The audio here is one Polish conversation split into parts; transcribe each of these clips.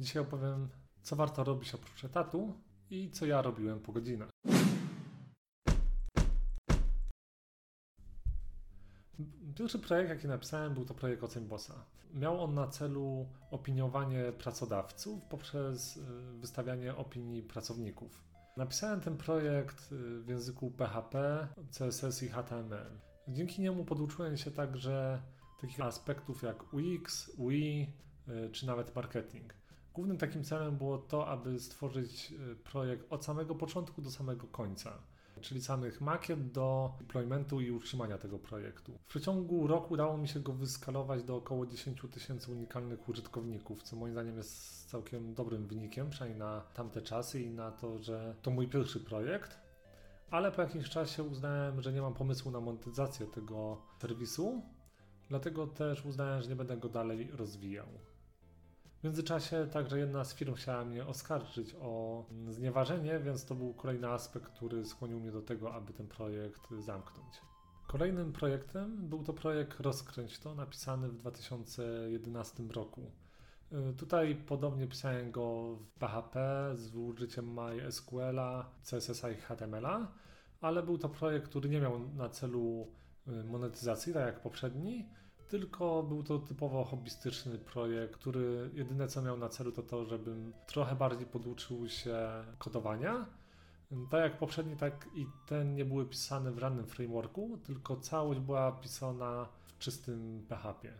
Dzisiaj opowiem, co warto robić oprócz etatu i co ja robiłem po godzinach. Pierwszy projekt, jaki napisałem, był to projekt Ocen Bossa. Miał on na celu opiniowanie pracodawców poprzez y, wystawianie opinii pracowników. Napisałem ten projekt y, w języku PHP, CSS i HTML. Dzięki niemu poduczyłem się także takich aspektów jak UX, UI y, czy nawet marketing. Głównym takim celem było to, aby stworzyć projekt od samego początku do samego końca czyli samych makiet do deploymentu i utrzymania tego projektu. W przeciągu roku udało mi się go wyskalować do około 10 tysięcy unikalnych użytkowników, co moim zdaniem jest całkiem dobrym wynikiem, przynajmniej na tamte czasy i na to, że to mój pierwszy projekt. Ale po jakimś czasie uznałem, że nie mam pomysłu na monetyzację tego serwisu, dlatego też uznałem, że nie będę go dalej rozwijał. Międzyczasie także jedna z firm chciała mnie oskarżyć o znieważenie, więc to był kolejny aspekt, który skłonił mnie do tego, aby ten projekt zamknąć. Kolejnym projektem był to projekt Rozkręć to, napisany w 2011 roku. Y, tutaj podobnie pisałem go w PHP z użyciem MySQL, CSS i HTML, ale był to projekt, który nie miał na celu y, monetyzacji, tak jak poprzedni, tylko był to typowo hobbystyczny projekt, który jedyne co miał na celu to to, żebym trochę bardziej poduczył się kodowania. Tak jak poprzedni, tak i ten nie były pisane w żadnym frameworku, tylko całość była pisana w czystym PHP.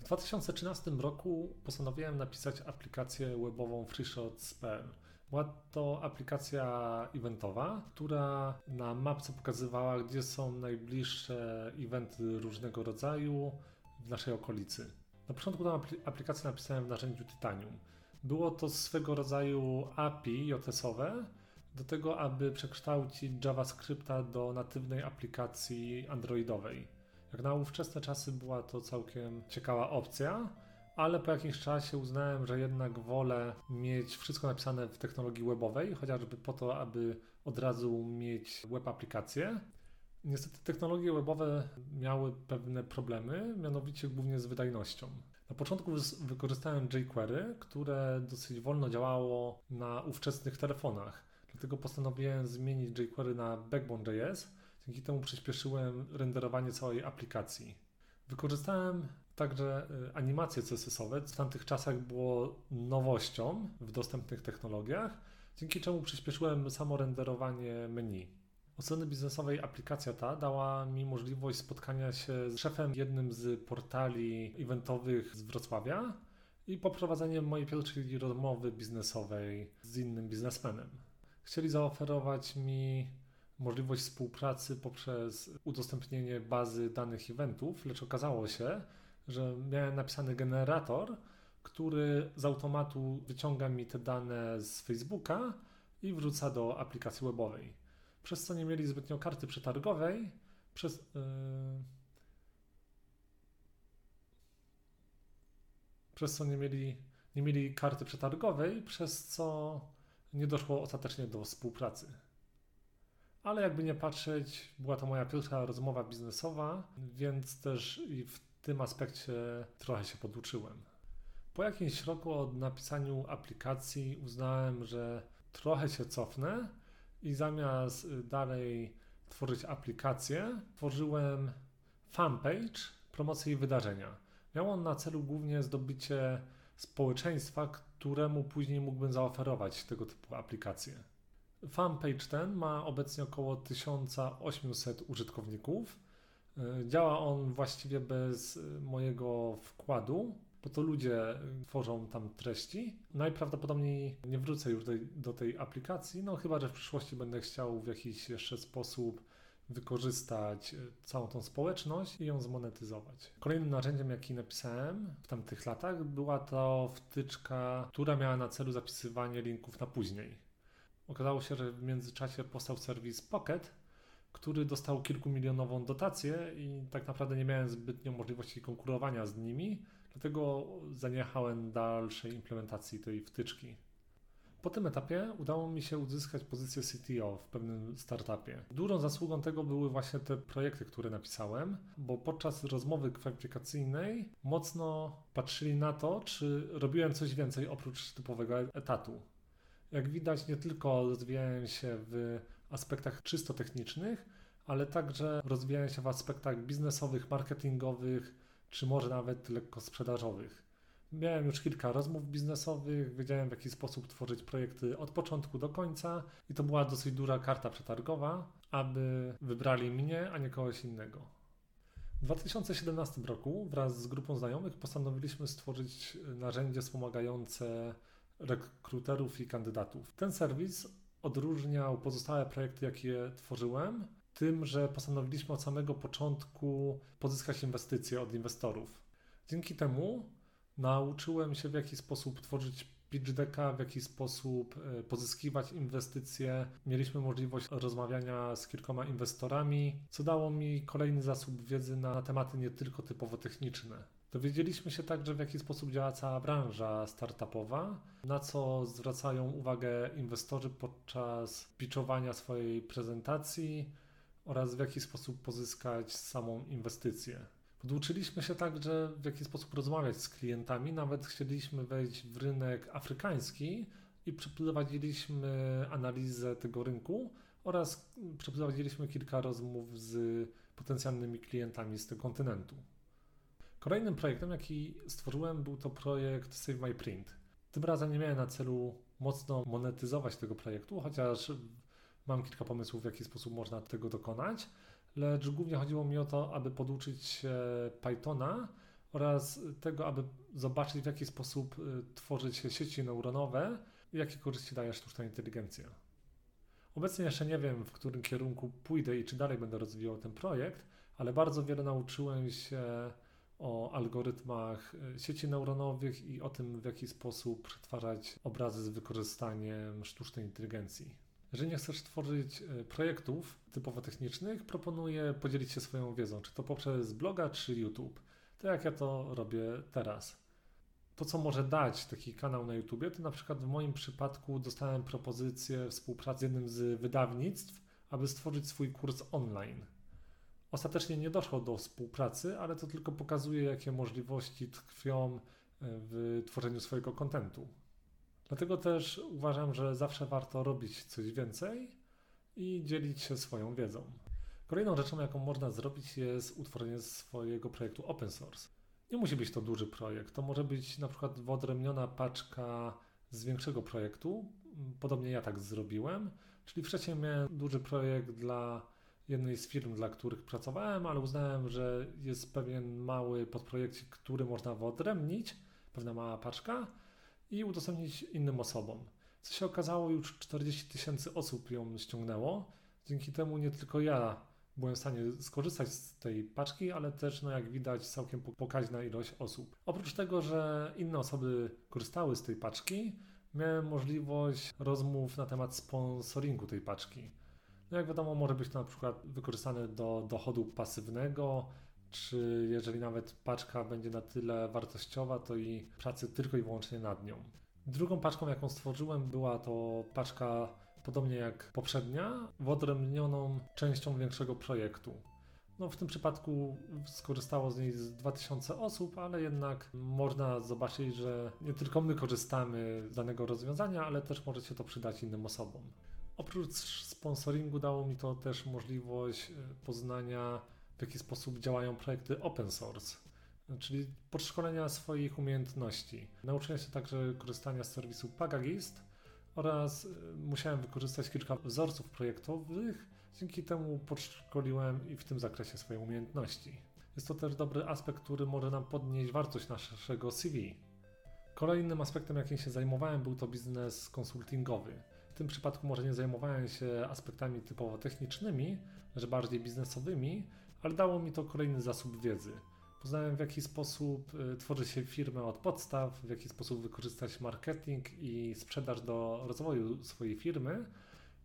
W 2013 roku postanowiłem napisać aplikację webową freeshots.pl. Była to aplikacja eventowa, która na mapce pokazywała, gdzie są najbliższe eventy różnego rodzaju w naszej okolicy. Na początku tę aplikację napisałem w narzędziu Titanium. Było to swego rodzaju API JS-owe do tego, aby przekształcić JavaScripta do natywnej aplikacji androidowej. Jak na ówczesne czasy była to całkiem ciekawa opcja, ale po jakimś czasie uznałem, że jednak wolę mieć wszystko napisane w technologii webowej, chociażby po to, aby od razu mieć web aplikację. Niestety technologie webowe miały pewne problemy, mianowicie głównie z wydajnością. Na początku wykorzystałem jQuery, które dosyć wolno działało na ówczesnych telefonach. Dlatego postanowiłem zmienić jQuery na Backbone.js. Dzięki temu przyspieszyłem renderowanie całej aplikacji. Wykorzystałem także y, animacje CSS-owe. W tamtych czasach było nowością w dostępnych technologiach, dzięki czemu przyspieszyłem samo renderowanie menu. Od strony biznesowej aplikacja ta dała mi możliwość spotkania się z szefem jednym z portali eventowych z Wrocławia i poprowadzenie mojej pierwszej rozmowy biznesowej z innym biznesmenem. Chcieli zaoferować mi możliwość współpracy poprzez udostępnienie bazy danych eventów, lecz okazało się, że miałem napisany generator, który z automatu wyciąga mi te dane z Facebooka i wrzuca do aplikacji webowej. Przez co nie mieli zbytnio karty przetargowej, przez. Yy, przez co nie mieli, nie mieli karty przetargowej, przez co nie doszło ostatecznie do współpracy ale jakby nie patrzeć, była to moja pierwsza rozmowa biznesowa, więc też i w tym aspekcie trochę się poduczyłem. Po jakimś roku od napisaniu aplikacji uznałem, że trochę się cofnę i zamiast dalej tworzyć aplikację, tworzyłem fanpage promocji i wydarzenia. Miał on na celu głównie zdobycie społeczeństwa, któremu później mógłbym zaoferować tego typu aplikacje. Fanpage ten ma obecnie około 1800 użytkowników. E, działa on właściwie bez e, mojego wkładu, bo to ludzie e, tworzą tam treści. Najprawdopodobniej nie wrócę już do, do tej aplikacji, no chyba, że w przyszłości będę chciał w jakiś jeszcze sposób wykorzystać całą tą społeczność i ją zmonetyzować. Kolejnym narzędziem, jaki napisałem w tamtych latach, była to wtyczka, która miała na celu zapisywanie linków na później. Okazało się, że w międzyczasie powstał serwis Pocket, który dostał kilkumilionową dotację i tak naprawdę nie miałem zbytnio możliwości konkurowania z nimi, dlatego zaniechałem dalszej implementacji tej wtyczki. Po tym etapie udało mi się uzyskać pozycję CTO w pewnym startupie. Dużą zasługą tego były właśnie te projekty, które napisałem, bo podczas rozmowy kwalifikacyjnej mocno patrzyli na to, czy robiłem coś więcej oprócz typowego etatu. Jak widać, nie tylko rozwijałem się w aspektach czysto technicznych, ale także rozwijałem się w aspektach biznesowych, marketingowych, czy może nawet lekko sprzedażowych. Miałem już kilka rozmów biznesowych, wiedziałem w jaki sposób tworzyć projekty od początku do końca i to była dosyć duża karta przetargowa, aby wybrali mnie, a nie kogoś innego. W 2017 roku wraz z grupą znajomych postanowiliśmy stworzyć narzędzie wspomagające rekruterów i kandydatów. Ten serwis odróżniał pozostałe projekty, jakie tworzyłem, tym, że postanowiliśmy od samego początku pozyskać inwestycje od inwestorów. Dzięki temu nauczyłem się w jaki sposób tworzyć pitch decka, w jaki sposób e, pozyskiwać inwestycje. Mieliśmy możliwość rozmawiania z kilkoma inwestorami, co dało mi kolejny zasób wiedzy na tematy nie tylko typowo techniczne. Dowiedzieliśmy się także, w jaki sposób działa cała branża startupowa, na co zwracają uwagę inwestorzy podczas pitchowania swojej prezentacji oraz w jaki sposób pozyskać samą inwestycję. Poduczyliśmy się także, w jaki sposób rozmawiać z klientami. Nawet chcieliśmy wejść w rynek afrykański i przeprowadziliśmy analizę tego rynku oraz przeprowadziliśmy kilka rozmów z potencjalnymi klientami z tego kontynentu. Kolejnym projektem, jaki stworzyłem, był to projekt Save My Print. Tym razem nie miałem na celu mocno monetyzować tego projektu, chociaż mam kilka pomysłów, w jaki sposób można tego dokonać lecz głównie chodziło mi o to, aby poduczyć Pythona oraz tego, aby zobaczyć, w jaki sposób y, tworzyć sieci neuronowe i jakie korzyści daje sztuczna inteligencja. Obecnie jeszcze nie wiem, w którym kierunku pójdę i czy dalej będę rozwijał ten projekt, ale bardzo wiele nauczyłem się o algorytmach y, sieci neuronowych i o tym, w jaki sposób przetwarzać obrazy z wykorzystaniem sztucznej inteligencji. Jeżeli nie chcesz tworzyć e, projektów typowo technicznych, proponuję podzielić się swoją wiedzą, czy to poprzez bloga, czy YouTube. Tak jak ja to robię teraz. To, co może dać taki kanał na YouTube, to na przykład w moim przypadku dostałem propozycję współpracy z jednym z wydawnictw, aby stworzyć swój kurs online. Ostatecznie nie doszło do współpracy, ale to tylko pokazuje, jakie możliwości tkwią e, w tworzeniu swojego kontentu. Dlatego też uważam, że zawsze warto robić coś więcej i dzielić się swoją wiedzą. Kolejną rzeczą, jaką można zrobić, jest utworzenie swojego projektu open source. Nie musi być to duży projekt, to może być na przykład wyodrębniona paczka z większego projektu. Podobnie ja tak zrobiłem, czyli wcześniej miałem duży projekt dla jednej z firm, dla których pracowałem, ale uznałem, że jest pewien mały podprojekt, który można wyodrębnić, pewna mała paczka i udostępnić innym osobom. Co się okazało, już 40 tysięcy osób ją ściągnęło. Dzięki temu nie tylko ja byłem w stanie skorzystać z tej paczki, ale też, no jak widać, całkiem pokaźna ilość osób. Oprócz tego, że inne osoby korzystały z tej paczki, miałem możliwość rozmów na temat sponsoringu tej paczki. No jak wiadomo, może być to na przykład wykorzystane do dochodu pasywnego, czy jeżeli nawet paczka będzie na tyle wartościowa, to i pracy tylko i wyłącznie nad nią. Drugą paczką, jaką stworzyłem, była to paczka, podobnie jak poprzednia, wyodrębnioną częścią większego projektu. No, w tym przypadku skorzystało z niej z 2000 osób, ale jednak można zobaczyć, że nie tylko my korzystamy z danego rozwiązania, ale też może się to przydać innym osobom. Oprócz sponsoringu dało mi to też możliwość e, poznania w jaki sposób działają projekty open source, czyli podszkolenia swoich umiejętności. Nauczyłem się także korzystania z serwisu Pagagist oraz y, musiałem wykorzystać kilka wzorców projektowych. Dzięki temu podszkoliłem i w tym zakresie swoje umiejętności. Jest to też dobry aspekt, który może nam podnieść wartość naszego CV. Kolejnym aspektem, jakim się zajmowałem, był to biznes konsultingowy. Tym przypadku może nie zajmowałem się aspektami typowo technicznymi, lecz bardziej biznesowymi, ale dało mi to kolejny zasób wiedzy. Poznałem w jaki sposób y, tworzy się firmę od podstaw, w jaki sposób wykorzystać marketing i sprzedaż do rozwoju swojej firmy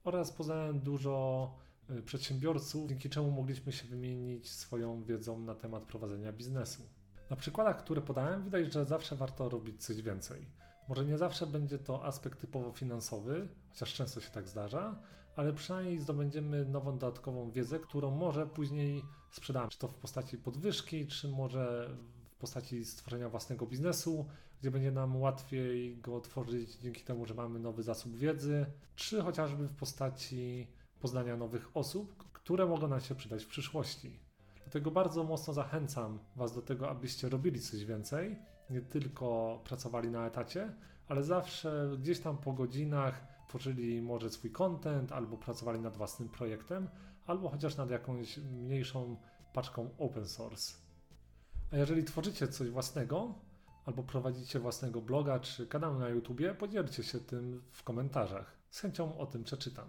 oraz poznałem dużo y, przedsiębiorców, dzięki czemu mogliśmy się wymienić swoją wiedzą na temat prowadzenia biznesu. Na przykładach, które podałem, widać, że zawsze warto robić coś więcej. Może nie zawsze będzie to aspekt typowo finansowy, chociaż często się tak zdarza, ale przynajmniej zdobędziemy nową dodatkową wiedzę, którą może później sprzedamy. Czy to w postaci podwyżki, czy może w postaci stworzenia własnego biznesu, gdzie będzie nam łatwiej go tworzyć dzięki temu, że mamy nowy zasób wiedzy, czy chociażby w postaci poznania nowych osób, które mogą nam się przydać w przyszłości. Dlatego bardzo mocno zachęcam Was do tego, abyście robili coś więcej, nie tylko pracowali na etacie, ale zawsze gdzieś tam po godzinach tworzyli może swój content, albo pracowali nad własnym projektem, albo chociaż nad jakąś mniejszą paczką open source. A jeżeli tworzycie coś własnego, albo prowadzicie własnego bloga czy kanał na YouTubie, podzielcie się tym w komentarzach. Z chęcią o tym przeczytam.